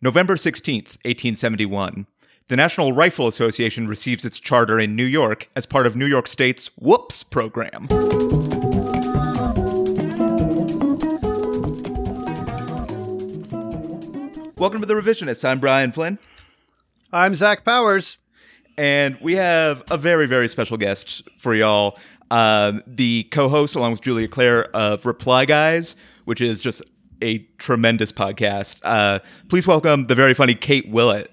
November 16th, 1871. The National Rifle Association receives its charter in New York as part of New York State's Whoops program. Welcome to The Revisionists. I'm Brian Flynn. I'm Zach Powers. And we have a very, very special guest for y'all. Um, the co host, along with Julia Claire, of Reply Guys, which is just a tremendous podcast. Uh, please welcome the very funny Kate Willett.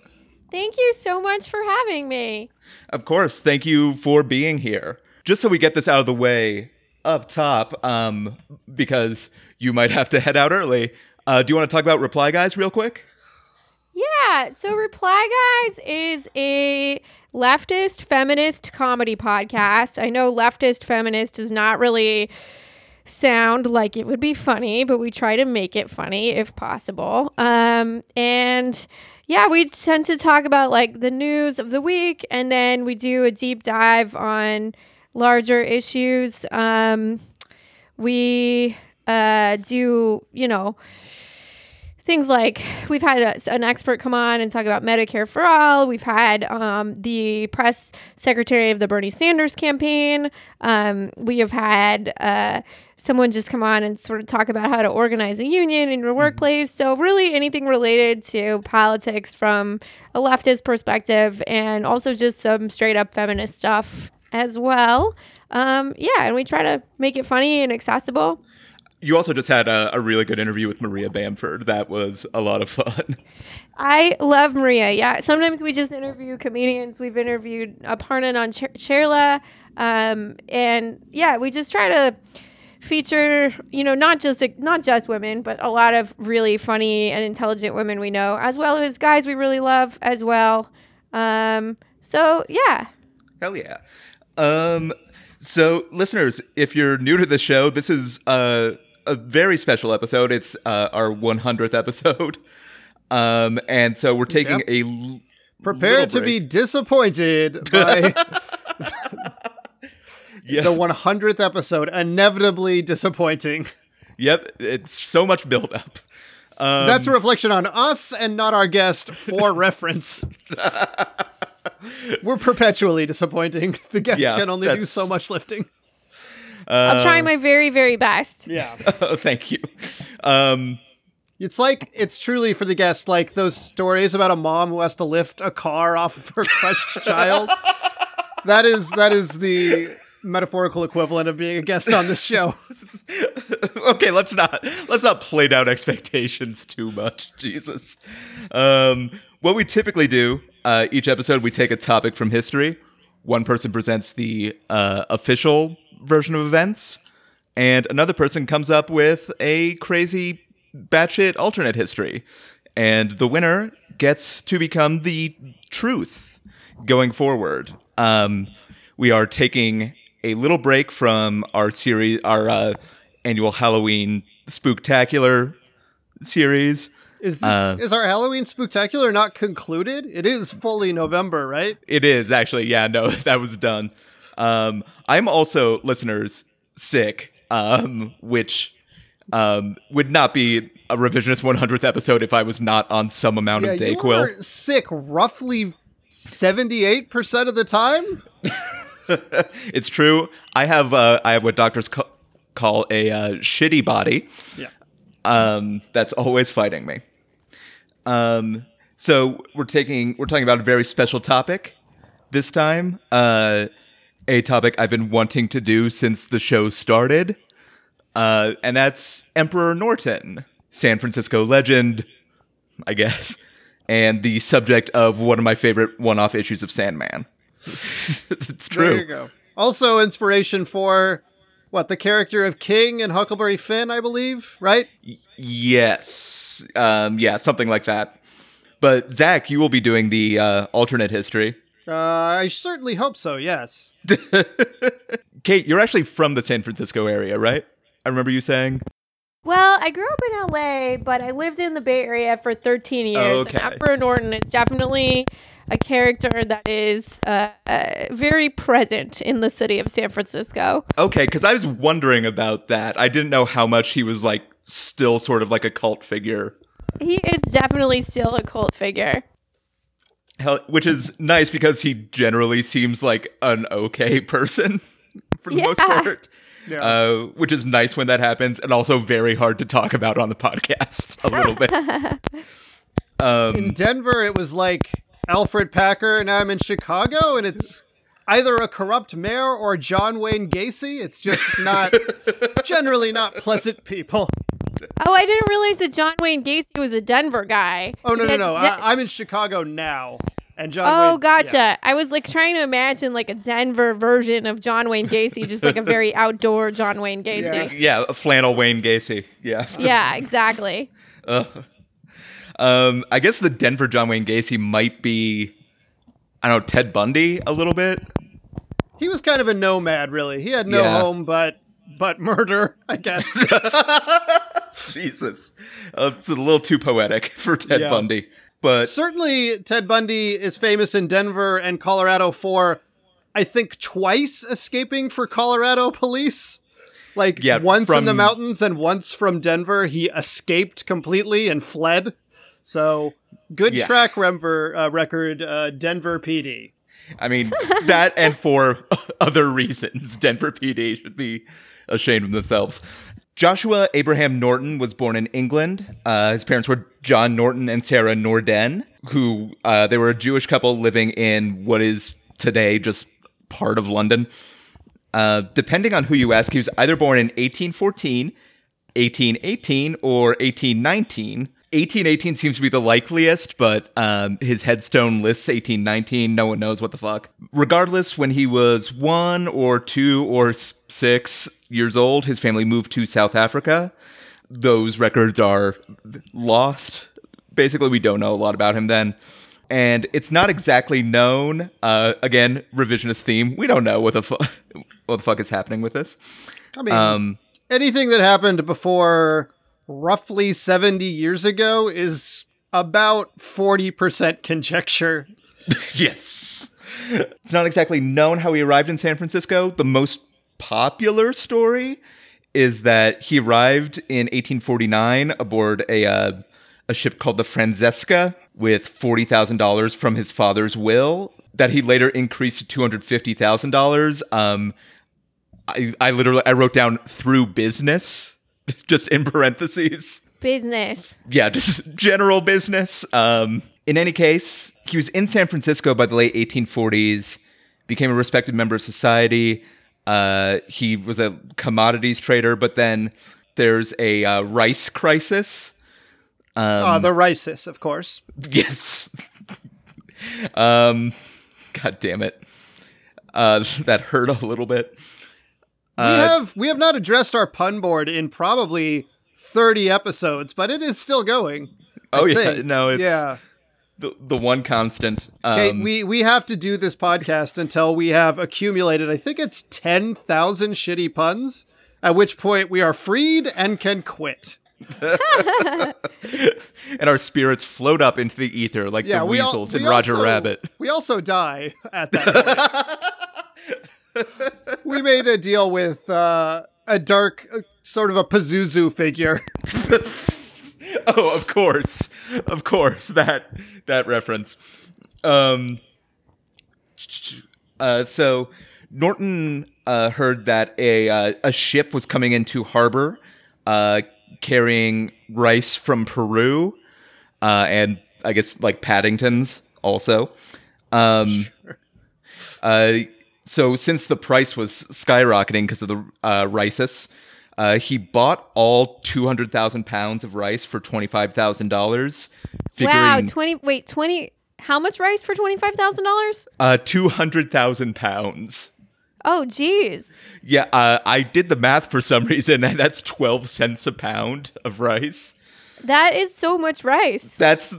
Thank you so much for having me. Of course. Thank you for being here. Just so we get this out of the way up top, um, because you might have to head out early. Uh, do you want to talk about Reply Guys real quick? Yeah. So, Reply Guys is a leftist feminist comedy podcast. I know leftist feminist does not really sound like it would be funny, but we try to make it funny if possible. Um, and yeah, we tend to talk about like the news of the week, and then we do a deep dive on larger issues. Um, we uh, do, you know, things like we've had a, an expert come on and talk about Medicare for all. We've had um, the press secretary of the Bernie Sanders campaign. Um, we have had uh, someone just come on and sort of talk about how to organize a union in your mm-hmm. workplace. So, really, anything related to politics from a leftist perspective and also just some straight up feminist stuff as well. Um, yeah, and we try to make it funny and accessible you also just had a, a, really good interview with Maria Bamford. That was a lot of fun. I love Maria. Yeah. Sometimes we just interview comedians. We've interviewed Aparna Nancherla. Um, and yeah, we just try to feature, you know, not just not just women, but a lot of really funny and intelligent women we know, as well as guys we really love as well. Um, so yeah. Hell yeah. Um, so, listeners, if you're new to the show, this is uh, a very special episode. It's uh, our 100th episode. Um, and so we're taking yep. a l- prepare to be disappointed by yeah. the 100th episode, inevitably disappointing. Yep, it's so much buildup. Um, That's a reflection on us and not our guest for reference. We're perpetually disappointing. The guest yeah, can only do so much lifting. I'll try my very, very best. Yeah. oh, thank you. Um, it's like it's truly for the guest, like those stories about a mom who has to lift a car off of her crushed child. That is that is the metaphorical equivalent of being a guest on this show. okay, let's not let's not play down expectations too much. Jesus. Um, what we typically do uh, each episode, we take a topic from history. One person presents the uh, official version of events, and another person comes up with a crazy batshit alternate history. And the winner gets to become the truth going forward. Um, we are taking a little break from our series, our uh, annual Halloween spooktacular series. Is this uh, is our Halloween spooktacular not concluded? It is fully November, right? It is actually. Yeah, no, that was done. Um, I'm also, listeners, sick, um, which um, would not be a revisionist 100th episode if I was not on some amount yeah, of Dayquil. You sick roughly 78% of the time. it's true. I have uh, I have what doctors ca- call a uh, shitty body. Yeah. Um, that's always fighting me. Um, so we're taking we're talking about a very special topic this time. Uh, a topic I've been wanting to do since the show started, uh, and that's Emperor Norton, San Francisco legend, I guess, and the subject of one of my favorite one-off issues of Sandman. it's true. There you go. Also, inspiration for what the character of King and Huckleberry Finn, I believe, right? Y- yes, um, yeah, something like that. But Zach, you will be doing the uh, alternate history. Uh, I certainly hope so. Yes. Kate, you're actually from the San Francisco area, right? I remember you saying. Well, I grew up in LA, but I lived in the Bay Area for 13 years. Okay. And Emperor Norton is definitely a character that is uh, uh, very present in the city of San Francisco. Okay, because I was wondering about that. I didn't know how much he was like still sort of like a cult figure He is definitely still a cult figure. Hell, which is nice because he generally seems like an okay person for the most part. Yeah. Uh, which is nice when that happens, and also very hard to talk about on the podcast a little bit. Um, in Denver, it was like Alfred Packer, and I'm in Chicago, and it's either a corrupt mayor or John Wayne Gacy. It's just not generally not pleasant people. Oh, I didn't realize that John Wayne Gacy was a Denver guy. Oh no no That's no! De- I, I'm in Chicago now, and John. Oh, Wayne, gotcha. yeah. I was like trying to imagine like a Denver version of John Wayne Gacy, just like a very outdoor John Wayne Gacy. yeah, flannel Wayne Gacy. Yeah. Yeah, exactly. Um, I guess the Denver John Wayne Gacy might be, I don't know, Ted Bundy a little bit. He was kind of a nomad, really. He had no Yeah. home, but but murder, I guess. Jesus, uh, it's a little too poetic for Ted Yeah. Bundy. But Certainly, Ted Bundy is famous in Denver and Colorado for, I think, twice escaping for Colorado police. Like Yeah, once in the mountains and once from Denver, he escaped completely and fled. So good Yeah. track remver, uh, record, uh, Denver PD. I mean, that and for other reasons, Denver PD should be ashamed of themselves. Joshua Abraham Norton was born in England. Uh, his parents were John Norton and Sarah Norden, who uh, they were a Jewish couple living in what is today just part of London. Uh, depending on who you ask, he was either born in 1814, 1818, or 1819. 1818 seems to be the likeliest, but um, his headstone lists 1819. No one knows what the fuck. Regardless, when he was one or two or six years old, his family moved to South Africa. Those records are lost. Basically, we don't know a lot about him then. And it's not exactly known. Uh, again, revisionist theme. We don't know what the fu- what the fuck is happening with this. I mean, Um, anything that happened before roughly 70 years ago is about 40% conjecture. Yes. It's not exactly known how he arrived in San Francisco. The most popular story is that he arrived in 1849 aboard a uh, a ship called the Francesca with forty thousand dollars from his father's will that he later increased to two hundred fifty thousand dollars. Um, I, I literally I wrote down through business, just in parentheses Business. yeah, just general business. Um, in any case, he was in San Francisco by the late 1840s, became a respected member of society. Uh, he was a commodities trader, but then there's a uh, rice crisis. uh, the Risis, of course. Yes. um, God damn it. Uh, that hurt a little bit. We Uh, have we have not addressed our pun board in probably 30 episodes, but it is still going. I Oh, yeah, think. no, it's- yeah. The, the one constant. Okay, Um, we we have to do this podcast until we have accumulated. I think it's 10,000 shitty puns. At which point we are freed and can quit. and our spirits float up into the ether like Yeah, the we al- weasels in Roger also- Rabbit. We also die at that point. We made a deal with uh, a dark, uh, sort of a Pazuzu figure. oh, of course, of course that that reference. Um, uh, so Norton uh, heard that a uh, a ship was coming into harbor, uh, carrying rice from Peru, uh, and I guess like Paddingtons also. Um, uh, so since the price was skyrocketing because of the uh, rices, uh, he bought all two hundred thousand pounds of rice for twenty five thousand dollars. Wow, 20 wait, 20 how much rice for $25,000? uh, two hundred thousand pounds. Oh, geez. Yeah, uh, I did the math for some reason, and that's twelve cents a pound of rice. That is so much rice. That's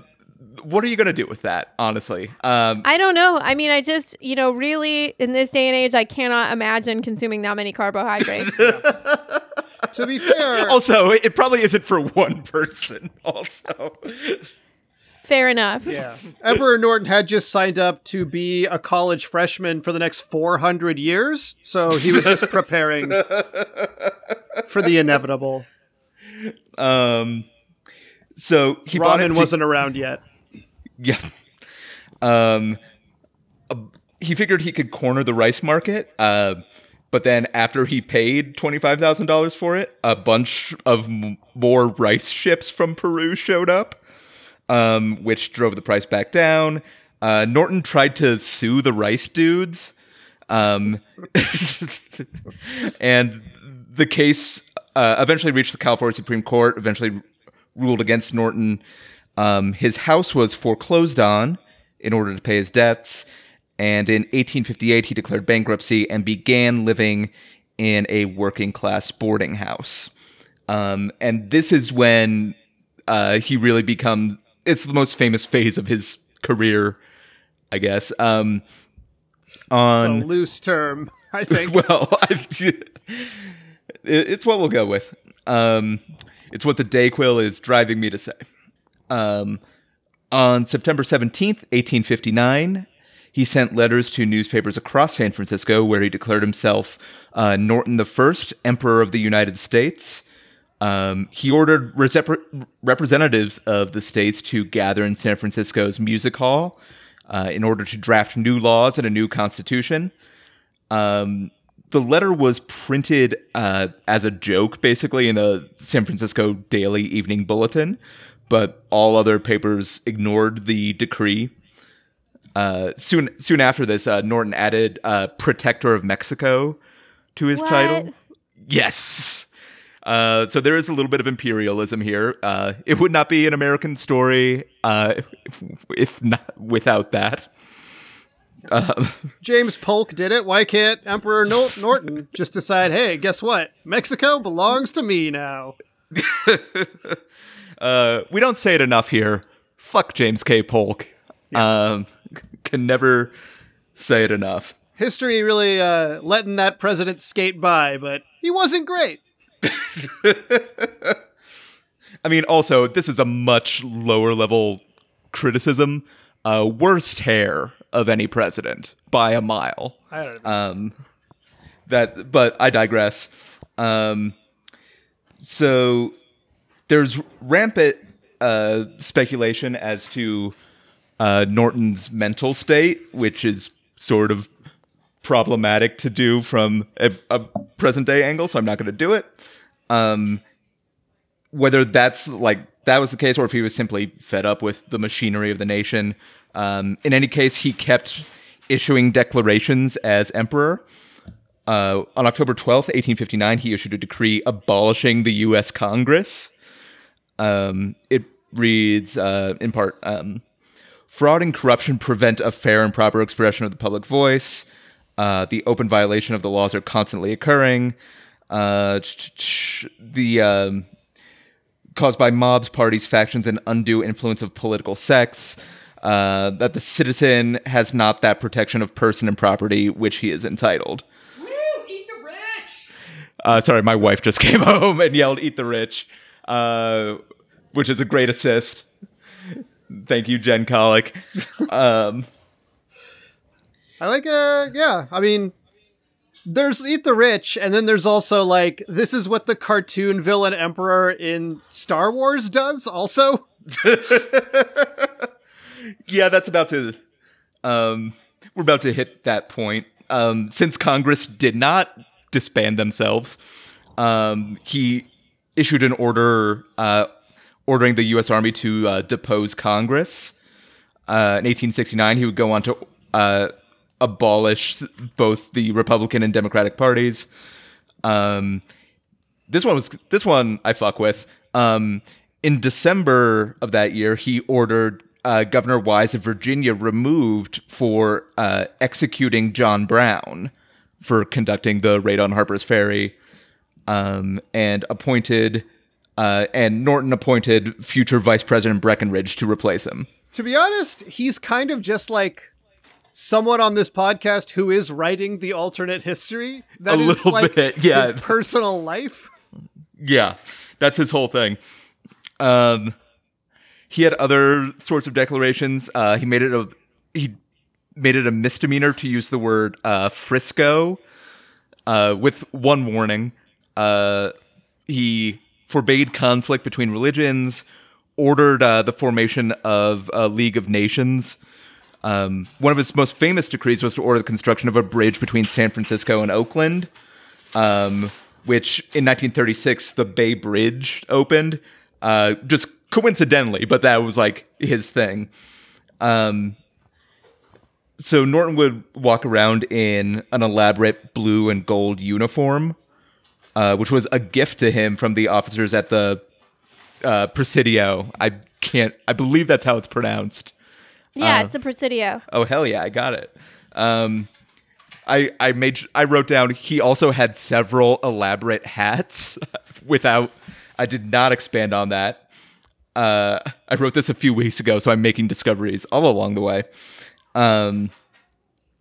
what are you gonna do with that? Honestly, um, I don't know. I mean, I just, you know, really in this day and age, I cannot imagine consuming that many carbohydrates. to be fair, also it probably isn't for one person. Also, Fair enough. yeah, Emperor Norton had just signed up to be a college freshman for the next 400 years, so he was just preparing for the inevitable. Um, So he bought it. Ramen wasn't around yet. Yeah. Um, uh, he figured he could corner the rice market. Uh, but then after he paid twenty five thousand dollars for it, a bunch of m- more rice ships from Peru showed up, um, which drove the price back down. Uh, Norton tried to sue the rice dudes, um, and the case uh, eventually reached the California Supreme Court. Eventually ruled against Norton. Um, his house was foreclosed on in order to pay his debts, and in 1858 he declared bankruptcy and began living in a working class boarding house. Um, and this is when uh, he really become. It's the most famous phase of his career, I guess. Um, It's on a loose term, I think. well, I, it's what we'll go with. Um, it's what the Dayquil is driving me to say. Um, on September 17th, 1859, he sent letters to newspapers across San Francisco where he declared himself uh, Norton I, Emperor of the United States. Um, he ordered representatives of the states to gather in San Francisco's Music Hall uh, in order to draft new laws and a new constitution. Um, the letter was printed uh, as a joke, basically, in the San Francisco Daily Evening Bulletin, but all other papers ignored the decree. Uh, soon, soon after this, uh, Norton added uh, "Protector of Mexico" to his What? title. Yes. Uh, so there is a little bit of imperialism here. Uh, it would not be an American story uh, if, if not without that. James Polk did it. Why can't Emperor Nor- Norton just decide, hey, guess what? Mexico belongs to me now. Uh, we don't say it enough here. Fuck James K. Polk. Um, can never say it enough. History really uh, letting that president skate by, but he wasn't great. I mean, also, this is a much lower level criticism. Uh, worst hair of any president by a mile. I don't know. Um, that, but I digress. Um, so there's rampant uh, speculation as to uh, Norton's mental state, which is sort of problematic to do from a, a present day angle. So I'm not going to do it. Um, whether that's like that was the case, or if he was simply fed up with the machinery of the nation. Um, in any case, he kept issuing declarations as emperor. Uh, on October 12th, 1859, he issued a decree abolishing the U.S. Congress. Um, it reads, uh, in part, um, fraud and corruption prevent a fair and proper expression of the public voice. Uh, the open violation of the laws are constantly occurring. Uh, the um, caused by mobs, parties, factions, and undue influence of political sects. Uh, that the citizen has not that protection of person and property which he is entitled. Woo! Eat the rich! Uh, sorry, my wife just came home and yelled, "Eat the rich," uh, which is a great assist. Thank you, Jen Colic. Um, I like, uh, yeah, I mean, there's Eat the Rich, and then there's also, like, this is what the cartoon villain Emperor in Star Wars does, also. yeah, that's about to. Um, we're about to hit that point. Um, since Congress did not disband themselves, um, he issued an order uh, ordering the U.S. Army to uh, depose Congress. Uh, in 1869, he would go on to uh, abolish both the Republican and Democratic parties. Um, this one was this one I fuck with. Um, in December of that year, he ordered uh, Governor Wise of Virginia removed for uh, executing John Brown for conducting the raid on Harper's Ferry, um, and appointed uh, and Norton appointed future Vice President Breckinridge to replace him. To be honest, he's kind of just like someone on this podcast who is writing the alternate history. That A is little like bit, yeah. his personal life. Yeah, that's his whole thing. Um, he had other sorts of declarations. Uh, he made it a he made it a misdemeanor to use the word uh, Frisco, uh, with one warning. Uh, he forbade conflict between religions, ordered uh, the formation of a League of Nations. Um, one of his most famous decrees was to order the construction of a bridge between San Francisco and Oakland, um, which in 1936 the Bay Bridge opened. Uh, just coincidentally, but that was like his thing. Um, so Norton would walk around in an elaborate blue and gold uniform, uh, which was a gift to him from the officers at the uh, Presidio. I can't. I believe that's how it's pronounced. Yeah, it's a Presidio. Oh hell yeah, I got it. Um, I I made I wrote down he also had several elaborate hats. without, I did not expand on that. Uh, I wrote this a few weeks ago, so I'm making discoveries all along the way. Um,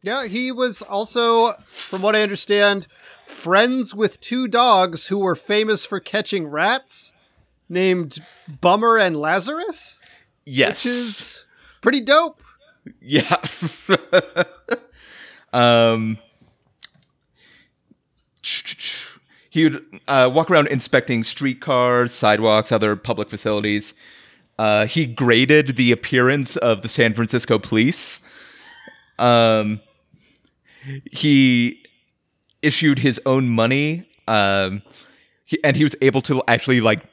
Yeah, he was also, from what I understand, friends with two dogs who were famous for catching rats, named Bummer and Lazarus, yes, which is pretty dope. Yeah. um, he would uh, walk around inspecting streetcars, sidewalks, other public facilities. Uh, he graded the appearance of the San Francisco police. Um, he issued his own money, um, he, and he was able to actually like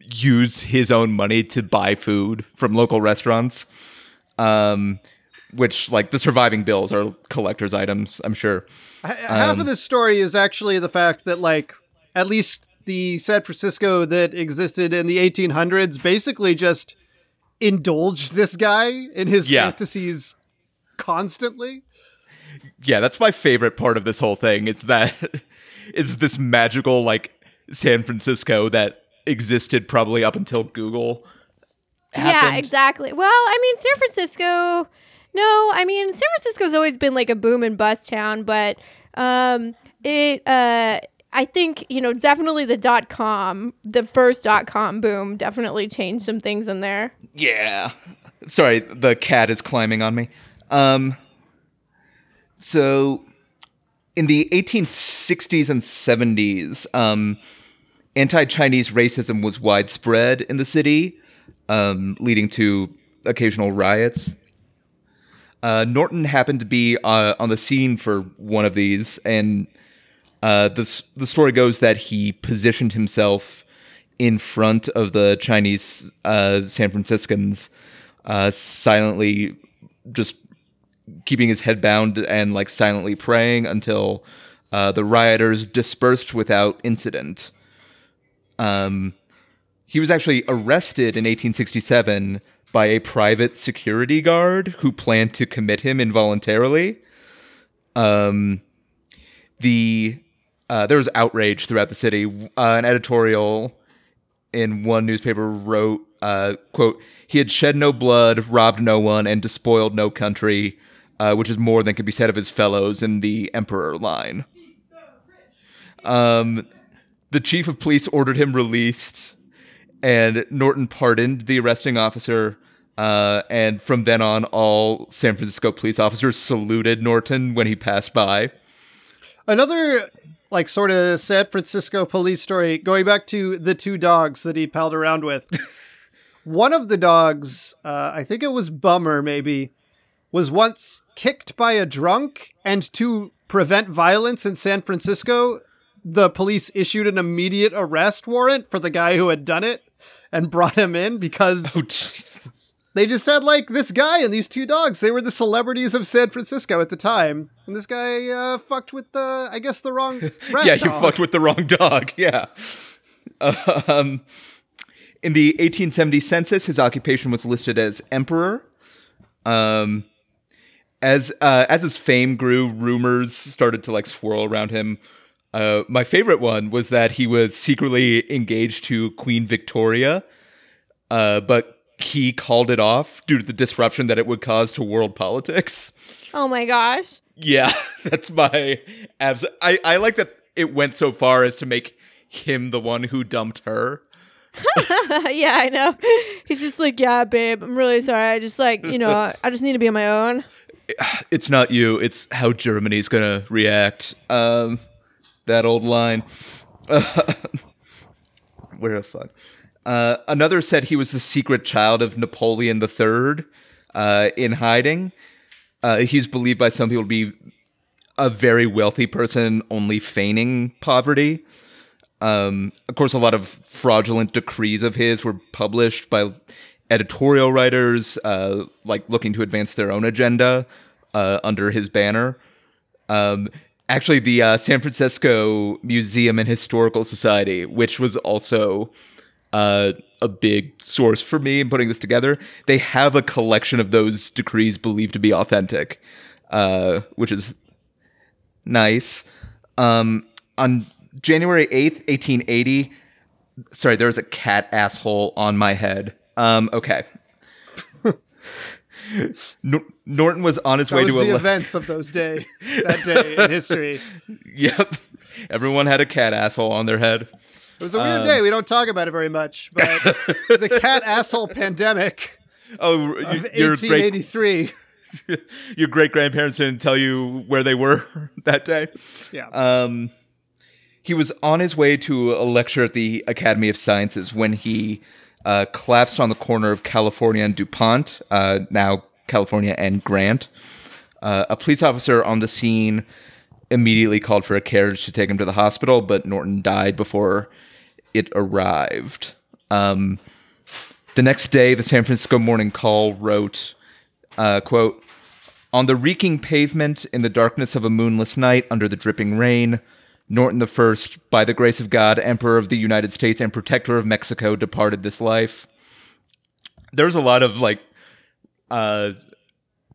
use his own money to buy food from local restaurants um, which like the surviving bills are collector's items. I'm sure. Half of this story is actually the fact that, like, at least the San Francisco that existed in the 1800s basically just indulged this guy in his Yeah. fantasies constantly. Yeah, that's my favorite part of this whole thing. Is that is this magical like San Francisco that existed probably up until Google. Yeah, exactly. Well, I mean, San Francisco. No, I mean, San Francisco's always been like a boom and bust town, but um, it. Uh, I think you know definitely the dot com, the first dot com boom, definitely changed some things in there. Yeah. Sorry, the cat is climbing on me. Um so in the 1860s and 70s, um anti-Chinese racism was widespread in the city, um leading to occasional riots. Uh, Norton happened to be uh, on the scene for one of these, and uh, the story goes that he positioned himself in front of the Chinese uh, San Franciscans, uh, silently, just keeping his head bound and like silently praying until uh, the rioters dispersed without incident. Um, he was actually arrested in 1867 by a private security guard who planned to commit him involuntarily. Um, the uh, there was outrage throughout the city. Uh, an editorial in one newspaper wrote, uh, "quote He had shed no blood, robbed no one, and despoiled no country, uh, which is more than could be said of his fellows in the emperor line." Um, the chief of police ordered him released, and Norton pardoned the arresting officer. Uh, and from then on, all San Francisco police officers saluted Norton when he passed by. Another like sort of San Francisco police story going back to the two dogs that he palled around with. One of the dogs, uh, I think it was Bummer maybe, was once kicked by a drunk and to prevent violence in San Francisco, the police issued an immediate arrest warrant for the guy who had done it and brought him in because Oh, they just had like this guy and these two dogs. They were the celebrities of San Francisco at the time, and this guy uh, fucked with the, I guess, the wrong. Rat yeah, you fucked with the wrong dog. Yeah. Um, in the 1870 census, his occupation was listed as emperor. Um, as uh, as his fame grew, rumors started to like swirl around him. Uh, my favorite one was that he was secretly engaged to Queen Victoria, uh, but he called it off due to the disruption that it would cause to world politics. Oh my gosh. Yeah, that's my abs. I, I like that it went so far as to make him the one who dumped her. yeah, I know. He's just like, yeah, babe, I'm really sorry. I just like, you know, I just need to be on my own. It's not you, it's how Germany's gonna react. Um, that old line. Where the fuck? Uh, another said he was the secret child of Napoleon III uh, in hiding. Uh, he's believed by some people to be a very wealthy person, only feigning poverty. Um, of course, a lot of fraudulent decrees of his were published by editorial writers, uh, like looking to advance their own agenda uh, under his banner. Um, actually, the uh, San Francisco Museum and Historical Society, which was also uh, a big source for me in putting this together, they have a collection of those decrees believed to be authentic, uh, which is nice. Um, on January 8th, 1880, sorry, there was a cat asshole on my head. Um, okay. Nor- Norton was on his That way was to the a. events of those day that day in history. Yep. Everyone had a cat asshole on their head. It was a weird Um, day. We don't talk about it very much, but the cat asshole pandemic Oh, of you, your great your great grandparents didn't tell you where they were that day. Yeah. Um, he was on his way to a lecture at the Academy of Sciences when he uh, collapsed on the corner of California and DuPont, uh, now California and Grant. Uh, a police officer on the scene immediately called for a carriage to take him to the hospital, but Norton died before it arrived. Um, the next day, the San Francisco Morning Call wrote, uh, quote, on the reeking pavement in the darkness of a moonless night under the dripping rain, Norton First, by the grace of God, Emperor of the United States and Protector of Mexico, departed this life. There's a lot of like, uh,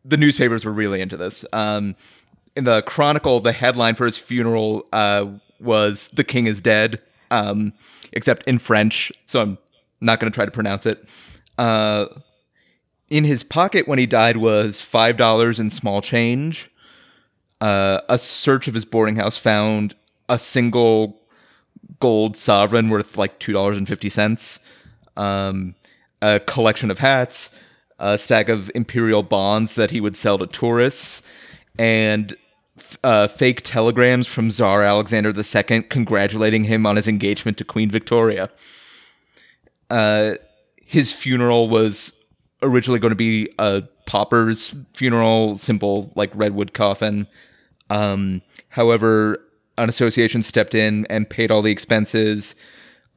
the newspapers were really into this. Um, in the Chronicle, the headline for his funeral uh, was "The King is Dead," um, except in French, so I'm not going to try to pronounce it. Uh, in his pocket when he died was five dollars in small change. Uh, a search of his boarding house found a single gold sovereign worth like two dollars and fifty cents. Um, a collection of hats, a stack of imperial bonds that he would sell to tourists, and uh, fake telegrams from Tsar Alexander II congratulating him on his engagement to Queen Victoria. Uh, his funeral was originally going to be a pauper's funeral, simple like redwood coffin. Um, however, an association stepped in and paid all the expenses,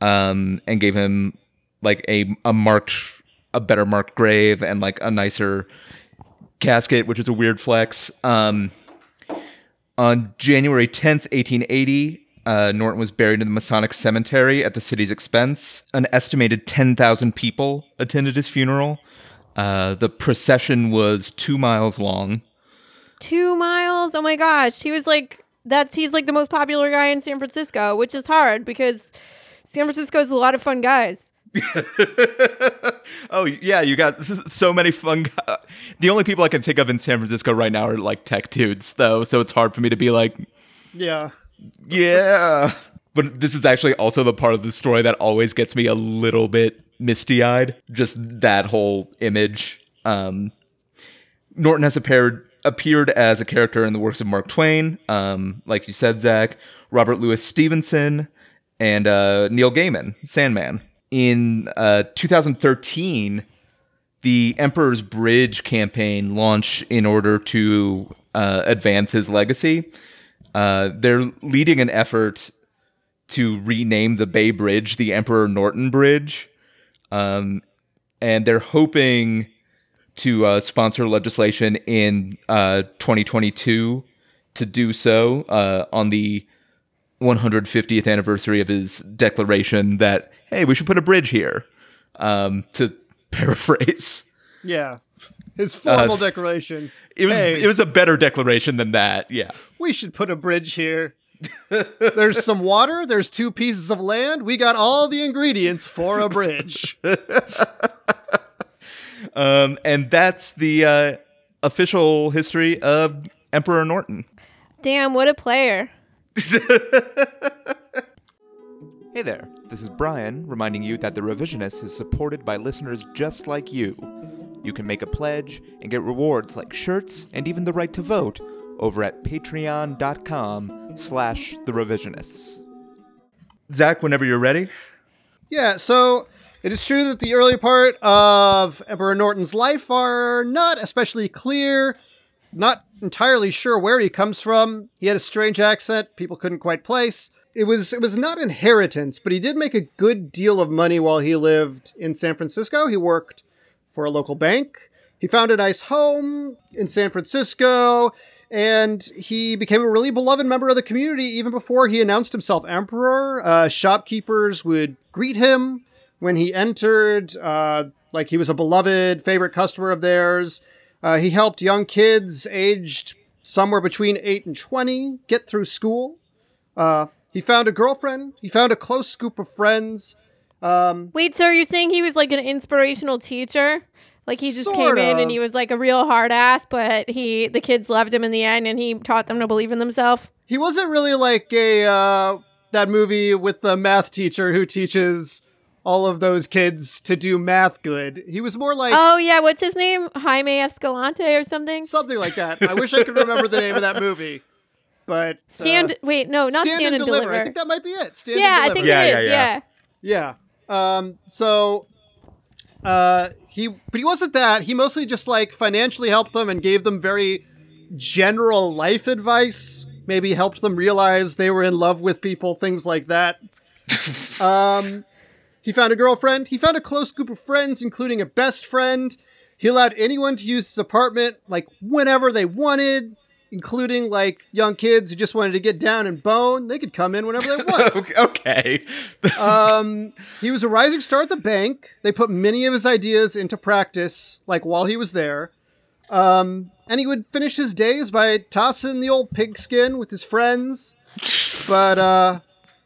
um, and gave him like a a marked, a better marked grave and like a nicer casket, which is a weird flex. Um, on January 10th, 1880, uh, Norton was buried in the Masonic Cemetery at the city's expense. An estimated 10,000 people attended his funeral. Uh, the procession was two miles long. Two miles. Oh my gosh. He was like that's he's like the most popular guy in San Francisco, which is hard because San Francisco is a lot of fun guys. oh yeah, you got so many fun. Guys. The only people I can think of in San Francisco right now are like tech dudes, though. So it's hard for me to be like, yeah. yeah. But this is actually also the part of the story that always gets me a little bit misty eyed. Just that whole image. Um, Norton has appeared appeared as a character in the works of Mark Twain, um, like you said, Zach, Robert Louis Stevenson, and uh, Neil Gaiman, Sandman. In uh, 2013, the Emperor's Bridge campaign launched in order to uh, advance his legacy. Uh, they're leading an effort to rename the Bay Bridge the Emperor Norton Bridge. Um, and they're hoping to uh, sponsor legislation in uh, 2022 to do so uh, on the 150th anniversary of his declaration that, hey, we should put a bridge here, um, to paraphrase. Yeah. His formal Uh, declaration. It was Hey. it was a better declaration than that. Yeah. We should put a bridge here. there's some water, there's two pieces of land. We got all the ingredients for a bridge. Um, and that's the uh, official history of Emperor Norton. Damn, what a player. Hey there, this is Brian reminding you that The Revisionist is supported by listeners just like you. You can make a pledge and get rewards like shirts and even the right to vote over at patreon.com slash The Revisionists. Zach, whenever you're ready. Yeah, so It is true that the early part of Emperor Norton's life are not especially clear. Not entirely sure where he comes from. He had a strange accent people couldn't quite place. It was it was not inheritance, but he did make a good deal of money while he lived in San Francisco. He worked for a local bank. He found a nice home in San Francisco, and he became a really beloved member of the community even before he announced himself emperor. Uh, shopkeepers would greet him when he entered, uh, like he was a beloved favorite customer of theirs. Uh, he helped young kids aged somewhere between 8 and 20 get through school. Uh, he found a girlfriend. He found a close group of friends. Um, Wait, so are you saying he was like an inspirational teacher? Like he just came in and he was like a real hard ass, but he the kids loved him in the end and he taught them to believe in themselves. he wasn't really like a uh, that movie with the math teacher who teaches all of those kids to do math good. He was more like Oh yeah, what's his name? Jaime Escalante or something? something like that. I wish I could remember the name of that movie, but uh, Stand wait, no, not stand, stand, and and deliver. deliver. I think that might be it. Stand yeah, and I think deliver. Yeah, it is. yeah, Yeah, Yeah. Um, so uh he but he wasn't that. He mostly just like financially helped them and gave them very general life advice. Maybe helped them realize they were in love with people, things like that. um he found a girlfriend. He found a close group of friends, including a best friend. He allowed anyone to use his apartment like whenever they wanted, including like young kids who just wanted to get down and bone. They could come in whenever they wanted. okay. Um, he was a rising star at the bank. They put many of his ideas into practice, like while he was there. Um, and he would finish his days by tossing the old pigskin with his friends. But uh,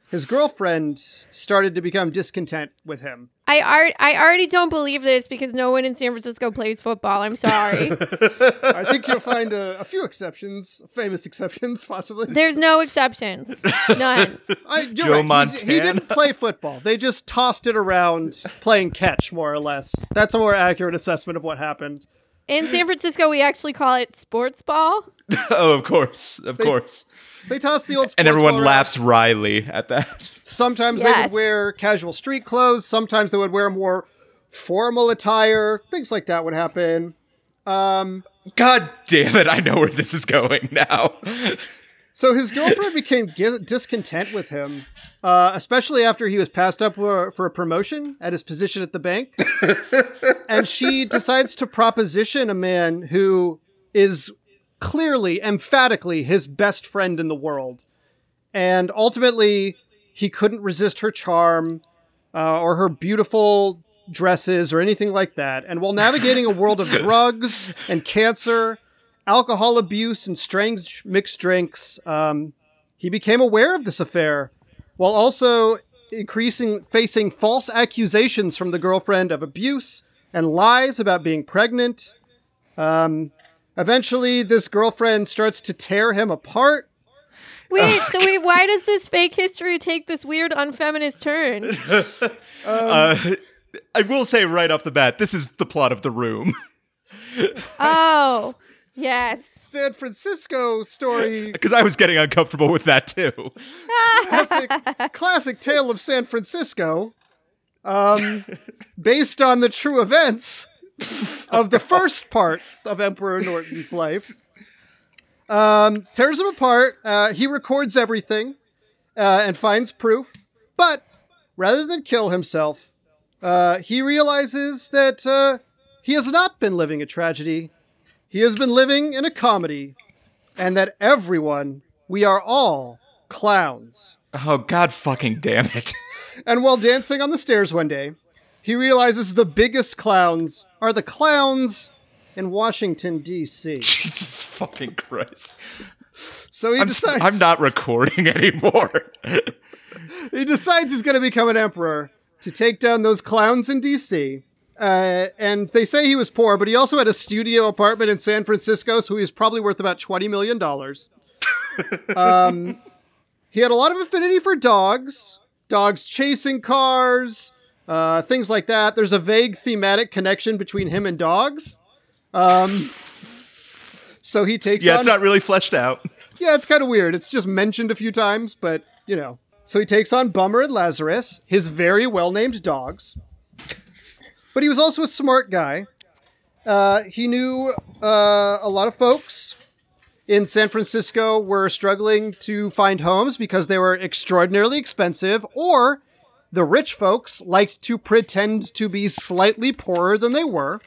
his girlfriend started to become discontent with him. I ar- I already don't believe this because no one in San Francisco plays football. I'm sorry. I think you'll find a, a few exceptions, famous exceptions, possibly. There's no exceptions. None. I, you're Joe right. He's- He Montana. didn't play football. They just tossed it around, playing catch, more or less. That's a more accurate assessment of what happened. In San Francisco, we actually call it sports ball. oh, of course, of course. They toss the old And everyone ball around. laughs wryly at that. Sometimes they would wear casual street clothes. Sometimes they would wear more formal attire. Things like that would happen. Um, God damn it! I know where this is going now. so his girlfriend became gi- discontent with him, uh, especially after he was passed up for, for a promotion at his position at the bank. and she decides to proposition a man who is clearly, emphatically his best friend in the world. And ultimately, he couldn't resist her charm uh, or her beautiful dresses or anything like that. And while navigating a world of drugs and cancer, alcohol abuse, and strange mixed drinks, um, he became aware of this affair while also increasing facing false accusations from the girlfriend of abuse and lies about being pregnant. Um, eventually, this girlfriend starts to tear him apart. Wait, so wait, why does this fake history take this weird unfeminist turn? Uh, I will say right off the bat, this is the plot of The Room. Oh, yes. San Francisco story, Because I was getting uncomfortable with that too. classic, classic tale of San Francisco, um, based on the true events of the first part of Emperor Norton's life. Um, tears him apart. Uh, he records everything uh, and finds proof, but rather than kill himself, uh, he realizes that uh, he has not been living a tragedy. He has been living in a comedy, and that everyone, we are all clowns. Oh god fucking damn it. And while dancing on the stairs one day, he realizes the biggest clowns are the clowns in Washington, D.C. Jesus fucking Christ. So he I'm, decides, I'm not recording anymore. he decides he's going to become an emperor to take down those clowns in D.C. Uh, and they say he was poor, but he also had a studio apartment in San Francisco, so he was probably worth about $20 million. um, he had a lot of affinity for dogs, dogs chasing cars, uh, things like that. There's a vague thematic connection between him and dogs. Um, so he takes yeah, on it's not really fleshed out. yeah, it's kind of weird. It's just mentioned a few times, but you know. So he takes on Bummer and Lazarus, his very well named dogs. but he was also a smart guy. Uh, he knew uh, a lot of folks in San Francisco were struggling to find homes because they were extraordinarily expensive, or the rich folks liked to pretend to be slightly poorer than they were.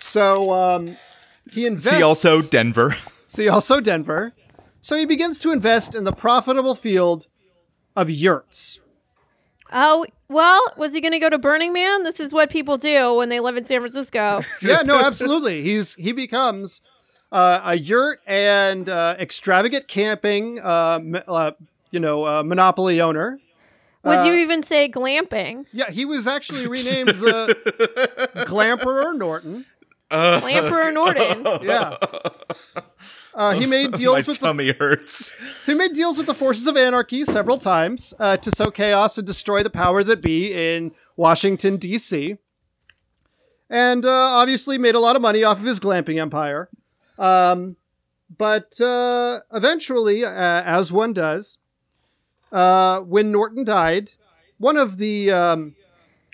So um, he invests. See also Denver. See also Denver. So he begins to invest in the profitable field of yurts. Oh, well, was he going to go to Burning Man? This is what people do when they live in San Francisco. Yeah, no, absolutely. He's he becomes uh, a yurt and uh, extravagant camping, uh, m- uh, you know, uh, monopoly owner. Would Uh, you even say glamping? Yeah, he was actually renamed the Glamperer Norton. Glamper Norton. Yeah. Uh, he made My deals with the, tummy hurts. he made deals with the forces of anarchy several times uh, to sow chaos and destroy the power that be in Washington D.C. And uh, obviously made a lot of money off of his glamping empire. Um, but uh, eventually, uh, as one does, uh, when Norton died, one of the um,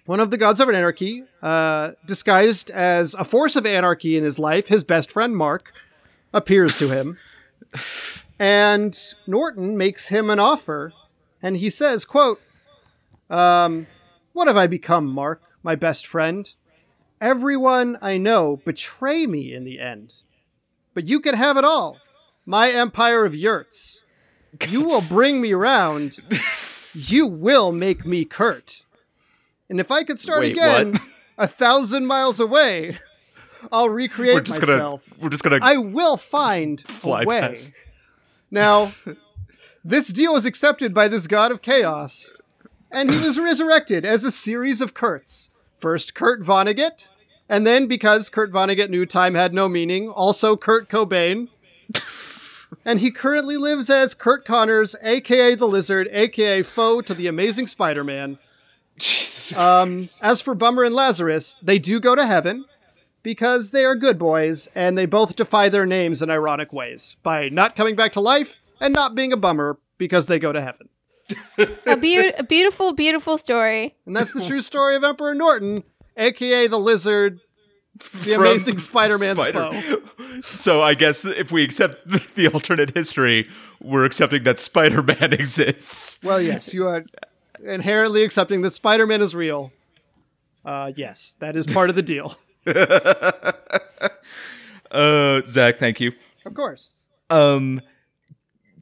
one of the gods of anarchy, uh, disguised as a force of anarchy in his life, his best friend Mark, appears to him. And Norton makes him an offer, and he says, quote, um, What have I become, Mark, my best friend? Everyone I know betray me in the end. But you can have it all. My empire of yurts. You will bring me round. You will make me Kurt. And if I could start Wait, again what? a thousand miles away, I'll recreate We're just myself. gonna we're just gonna I will find Fly a way. past. Now, this deal was accepted by this god of chaos, and he was resurrected as a series of Kurts. First, Kurt Vonnegut, and then, because Kurt Vonnegut knew time had no meaning, also Kurt Cobain. And he currently lives as Curt Connors, aka the Lizard, aka foe to the Amazing Spider-Man. Um, as for Bummer and Lazarus, they do go to heaven because they are good boys and they both defy their names in ironic ways by not coming back to life and not being a bummer because they go to heaven. a, beau- a beautiful, beautiful story. And that's the true story of Emperor Norton, aka the lizard, the amazing Spider-Man's Spider- foe. So I guess if we accept the alternate history, we're accepting that Spider-Man exists. Well, yes, you are inherently accepting that Spider-Man is real. Uh, yes, that is part of the deal. Uh, Zach, thank you. Of course. Um,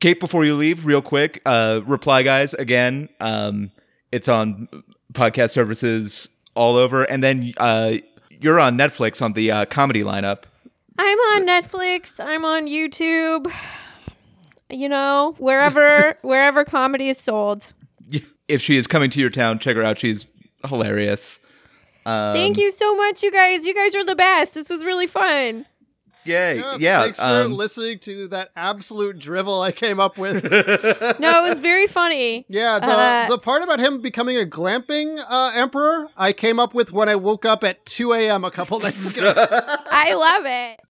Kate, before you leave, real quick, uh, reply guys again. Um, it's on podcast services all over, and then uh, you're on Netflix on the uh, comedy lineup. I'm on Netflix. I'm on YouTube. You know, wherever wherever comedy is sold. If she is coming to your town, check her out. She's hilarious. Um, Thank you so much, you guys. You guys are the best. This was really fun. Yay! Yeah. Thanks for um, listening to that absolute drivel I came up with. No, it was very funny. Yeah, the Uh, the part about him becoming a glamping uh, emperor, I came up with when I woke up at 2 a.m. a couple nights ago. I love it.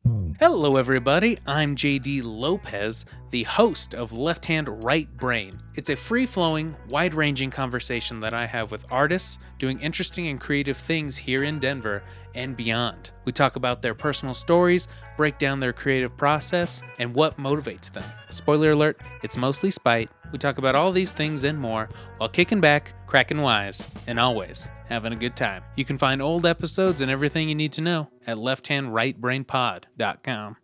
Hello, everybody. I'm JD Lopez, the host of Left Hand Right Brain. It's a free flowing, wide ranging conversation that I have with artists doing interesting and creative things here in Denver and beyond. We talk about their personal stories, break down their creative process, and what motivates them. Spoiler alert, it's mostly spite. We talk about all these things and more while kicking back, cracking wise, and always having a good time. You can find old episodes and everything you need to know at lefthandrightbrainpod.com.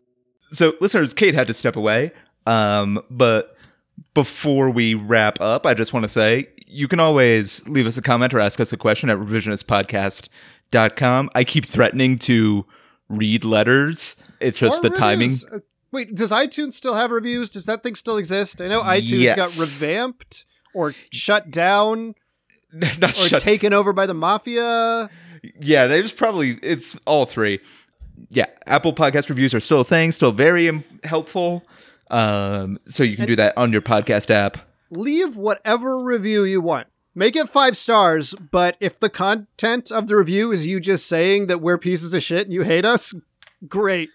so listeners kate had to step away um, but before we wrap up i just want to say you can always leave us a comment or ask us a question at revisionistpodcast.com i keep threatening to read letters it's just Or the timing reviews. Uh, Wait, does iTunes still have reviews? Does that thing still exist? I know iTunes Yes. got revamped or shut down or shut- taken over by the mafia. yeah there's probably it's all three yeah apple podcast reviews are still a thing still very um, helpful um, so you can do that on your podcast app Leave whatever review you want. Make it five stars, but if the content of the review is you just saying that we're pieces of shit and you hate us, great.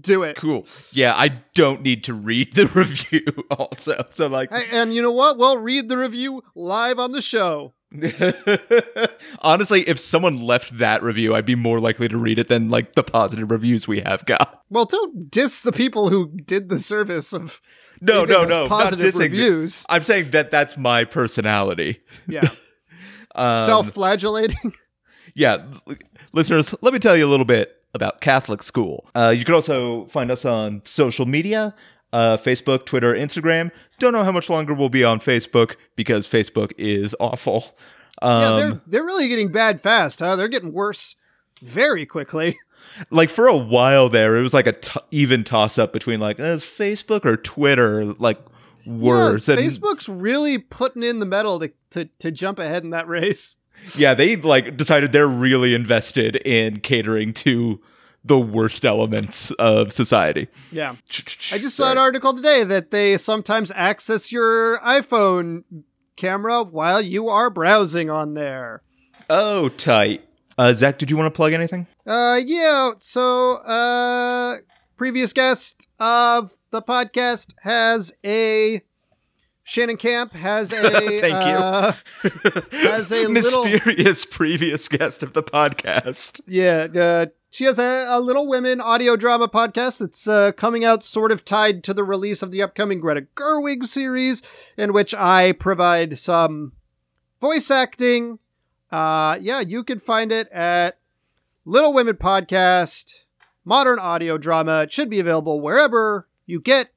Do it. Cool. Yeah, I don't need to read the review also. So like Hey, And you know what? We'll read the review live on the show. Honestly, if someone left that review, I'd be more likely to read it than like the positive reviews we have got. Well, don't diss the people who did the service of No, no, no, not positive dissing. reviews. I'm saying that that's my personality. Yeah, Um, self-flagellating. yeah, listeners, let me tell you a little bit about Catholic school. Uh, you can also find us on social media uh, Facebook, Twitter, Instagram. Don't know how much longer we'll be on Facebook because Facebook is awful. Um, yeah, they're they're really getting bad fast, huh? They're getting worse very quickly. like for a while there, it was like a t- even toss up between like, is Facebook or Twitter like worse? Yeah, and Facebook's really putting in the metal to, to to jump ahead in that race. yeah, they like decided they're really invested in catering to the worst elements of society. Yeah. I just saw an article today that they sometimes access your iPhone camera while you are browsing on there. Oh, tight. Uh, Zach, did you want to plug anything? Uh yeah, so uh previous guest of the podcast has a Shannon Camp has a Thank you. uh, has a little Mysterious previous guest of the podcast. Yeah, uh, she has a, a Little Women audio drama podcast that's uh, coming out sort of tied to the release of the upcoming Greta Gerwig series, in which I provide some voice acting. Uh, yeah, you can find it at Little Women Podcast, modern audio drama. It should be available wherever you get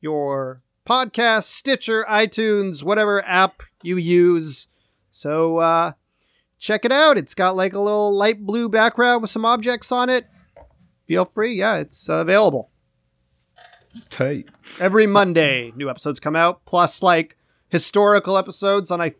your podcast, Stitcher, iTunes, whatever app you use. So, uh, check it out. It's got like a little light blue background with some objects on it. Feel free. Yeah, it's uh, available. Tight. Every Monday, new episodes come out, plus like historical episodes on I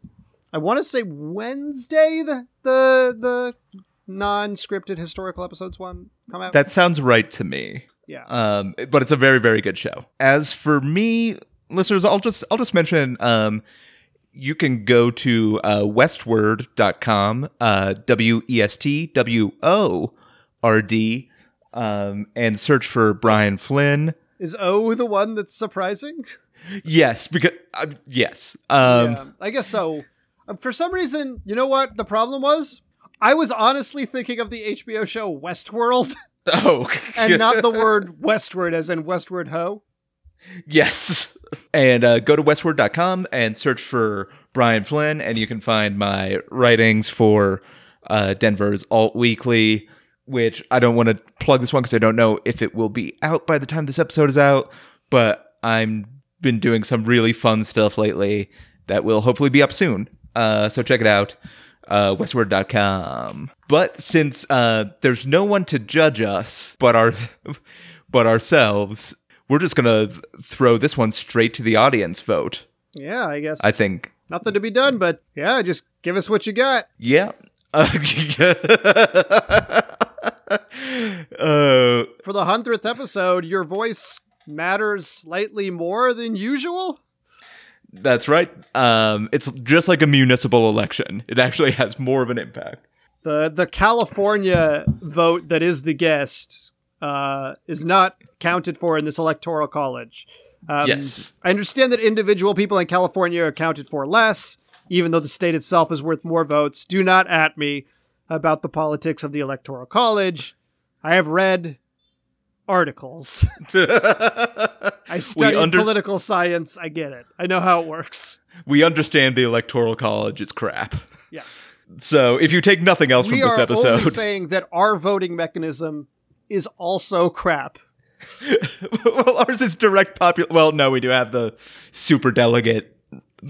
I want to say Wednesday the the the non-scripted historical episodes one come out. That sounds right to me. yeah. Um, but it's a very, very good show. As for me, listeners, I'll just I'll just mention um, you can go to uh, westword.com, uh, W E S T W O R D, um, and search for Brian Flynn. Is O the one that's surprising? Yes, because uh, yes, um, yeah, I guess so. Um, For some reason, you know what the problem was? I was honestly thinking of the HBO show Westworld oh, and not the word westward as in westward ho. Yes. And uh, go to westword.com and search for Brian Flynn, and you can find my writings for uh, Denver's Alt Weekly, which I don't want to plug this one because I don't know if it will be out by the time this episode is out, but I'm been doing some really fun stuff lately that will hopefully be up soon. Uh, so check it out. Uh, westword.com. But since uh, there's no one to judge us but our but ourselves, we're just gonna throw this one straight to the audience vote. Yeah, I guess. I think. nothing to be done, but yeah, just give us what you got. Yeah. Uh, For the hundredth episode, your voice matters slightly more than usual. That's right. Um, it's just like a municipal election. It actually has more of an impact. The the California vote that is the guest uh, is not counted for in this electoral college. Um, Yes. I understand that individual people in California are counted for less, even though the state itself is worth more votes. Do not at me about the politics of the electoral college. I have read articles. I studied under- political science. I get it. I know how it works. we understand the electoral college is crap. Yeah. So if you take nothing else we from this are episode, only saying that our voting mechanism is also crap. well, ours is direct popular. Well, no, we do have the super delegate.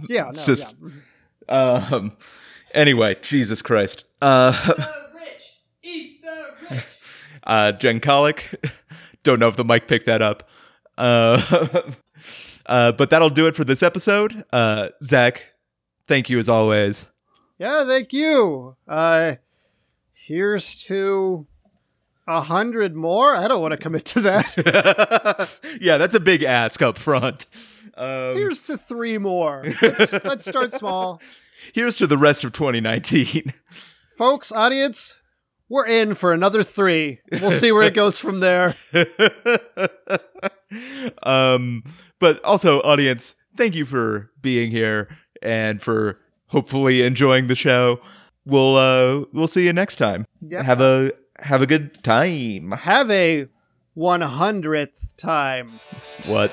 Yeah, no, Sys- yeah. Um. Anyway, Jesus Christ. Uh, The rich eat the rich. uh, Jen Colic. Don't know if the mic picked that up. Uh, uh, but that'll do it for this episode. Uh, Zach, thank you as always. Yeah, thank you. Uh, here's to a hundred more. I don't want to commit to that. yeah, that's a big ask up front. Um, Here's to three more. Let's, let's start small. here's to the rest of 2019. Folks, audience, we're in for another three. We'll see where it goes from there. um, but also, audience, thank you for being here and for hopefully enjoying the show. We'll uh we'll see you next time. Yeah. Have a have a good time. Have a 100th time. What?